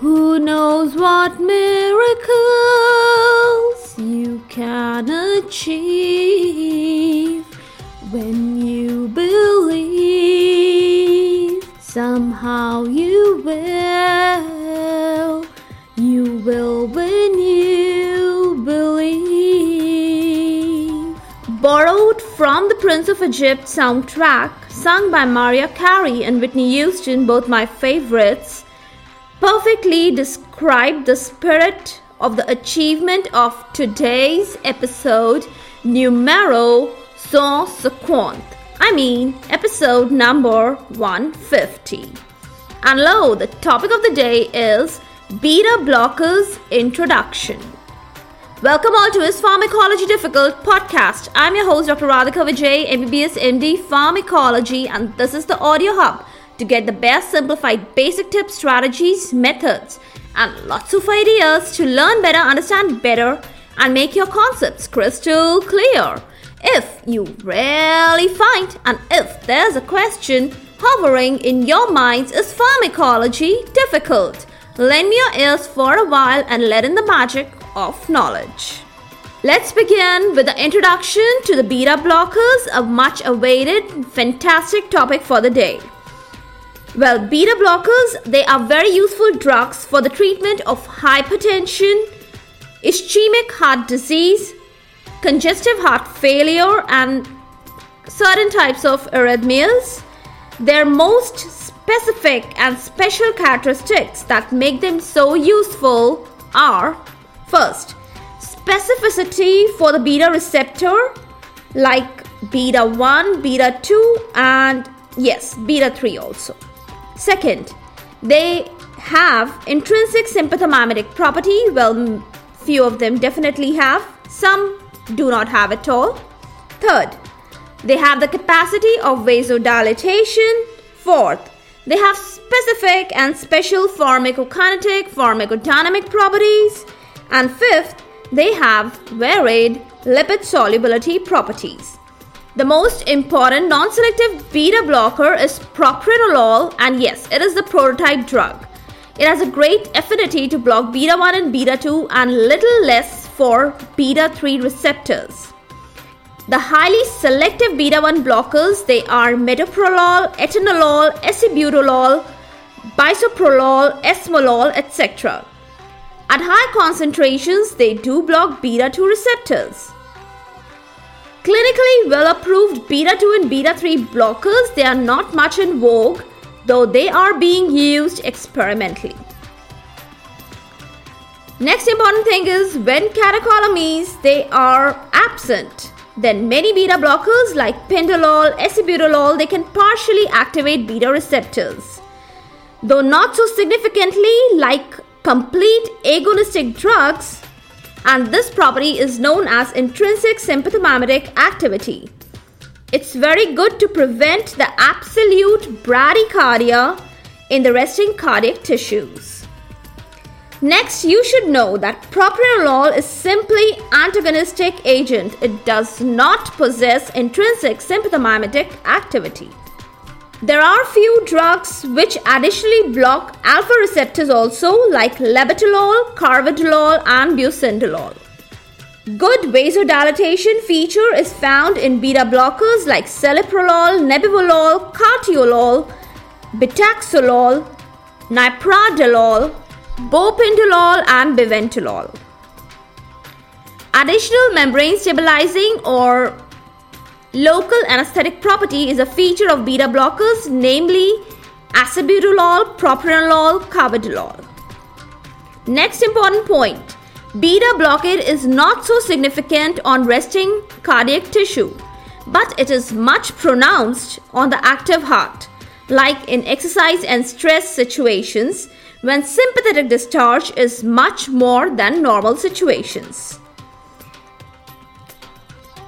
Who knows what miracles you can achieve when you believe? Somehow you will, you will when you believe. Borrowed from the Prince of Egypt soundtrack, sung by Mariah Carey and Whitney Houston, both my favorites, perfectly describe the spirit of the achievement of today's episode numero 150. I mean, episode number 150. And lo, the topic of the day is beta blockers introduction. Welcome all to Is Pharmacology Difficult podcast. I'm your host, Dr. Radhika Vijay, MBBS MD Pharmacology, and this is the audio hub to get the best simplified basic tips, strategies, methods, and lots of ideas to learn better, understand better, and make your concepts crystal clear. If you really find, and if there's a question hovering in your minds, is pharmacology difficult? Lend me your ears for a while and let in the magic of knowledge. Let's begin with the introduction to the beta blockers, a much awaited, fantastic topic for the day. Well, beta blockers, they are very useful drugs for the treatment of hypertension, ischemic heart disease, congestive heart failure, and certain types of arrhythmias. Their most specific and special characteristics that make them so useful are First, specificity for the beta receptor like beta 1, beta 2, and yes, beta 3 also. Second, they have intrinsic sympathomimetic property. Well, few of them definitely have, some do not have at all. Third, they have the capacity of vasodilatation. Fourth, they have specific and special pharmacokinetic, pharmacodynamic properties. And fifth, they have varied lipid solubility properties. The most important non selective beta blocker is propranolol, and yes, it is the prototype drug. It has a great affinity to block beta 1 and beta 2 and little less for beta 3 receptors. The highly selective beta 1 blockers they are metoprolol, atenolol, acebutolol, bisoprolol, esmolol, etc. At high concentrations, they do block beta 2 receptors. Clinically well approved beta 2 and beta 3 blockers, they are not much in vogue, though they are being used experimentally. Next important thing is when catecholamines they are absent, then many beta blockers like pindolol, acebutolol, they can partially activate beta receptors. Though not so significantly like complete agonistic drugs, and this property is known as intrinsic sympathomimetic activity. It's very good to prevent the absolute bradycardia in the resting cardiac tissues. Next, you should know that propranolol is simply antagonistic agent. It does not possess intrinsic sympathomimetic activity. There are few drugs which additionally block alpha receptors also like labetalol, carvedilol and bucindolol. Good vasodilatation feature is found in beta blockers like celiprolol, nebivolol, carteolol, betaxolol, nipradilol, bopindolol and bevantolol. Additional membrane stabilizing or Local anesthetic property is a feature of beta blockers, namely acebutolol, propranolol, carvedilol. Next important point beta blockade is not so significant on resting cardiac tissue, but it is much pronounced on the active heart, like in exercise and stress situations when sympathetic discharge is much more than normal situations.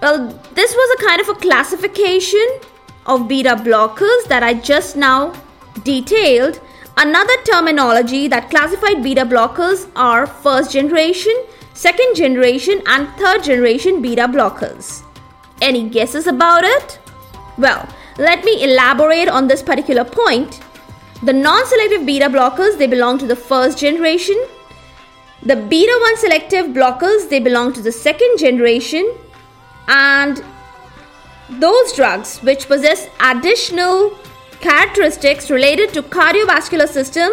Well, this was a kind of a classification of beta blockers that I just now detailed. Another terminology that classified beta blockers are first generation, second generation, and third generation beta blockers. Any guesses about it? Well, let me elaborate on this particular point. The non selective beta blockers, they belong to the first generation. The beta 1 selective blockers, they belong to the second generation. And those drugs which possess additional characteristics related to cardiovascular system,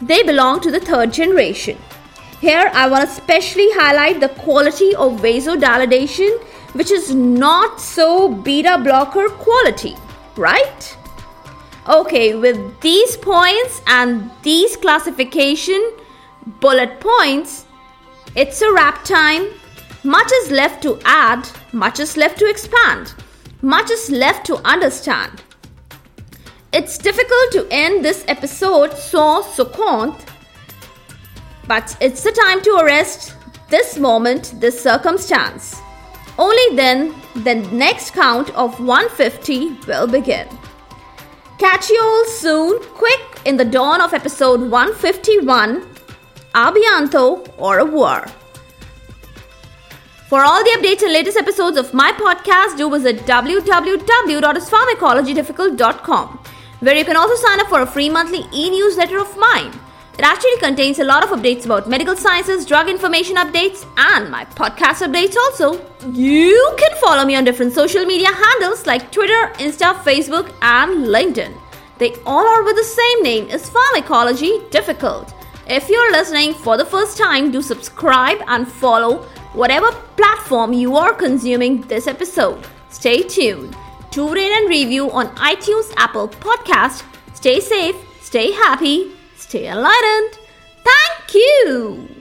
they belong to the third generation. Here, I want to specially highlight the quality of vasodilation, which is not so beta blocker quality, right? Okay, with these points and these classification bullet points, it's a wrap time. Much is left to add, much is left to expand, much is left to understand. It's difficult to end this episode so succinct, but it's the time to arrest this moment, this circumstance. Only then the next count of 150 will begin. Catch you all soon, quick in the dawn of episode 151 Abientot or a War. For all the updates and latest episodes of my podcast, do visit www.ispharmacologydifficult.com, where you can also sign up for a free monthly e newsletter of mine. It actually contains a lot of updates about medical sciences, drug information updates, and my podcast updates also. You can follow me on different social media handles like Twitter, Insta, Facebook, and LinkedIn. They all are with the same name Is Pharmacology Difficult. If you're listening for the first time, do subscribe and follow whatever platform you are consuming this episode. Stay tuned. To rate and review on iTunes, Apple Podcast. Stay safe, stay happy, stay enlightened. Thank you.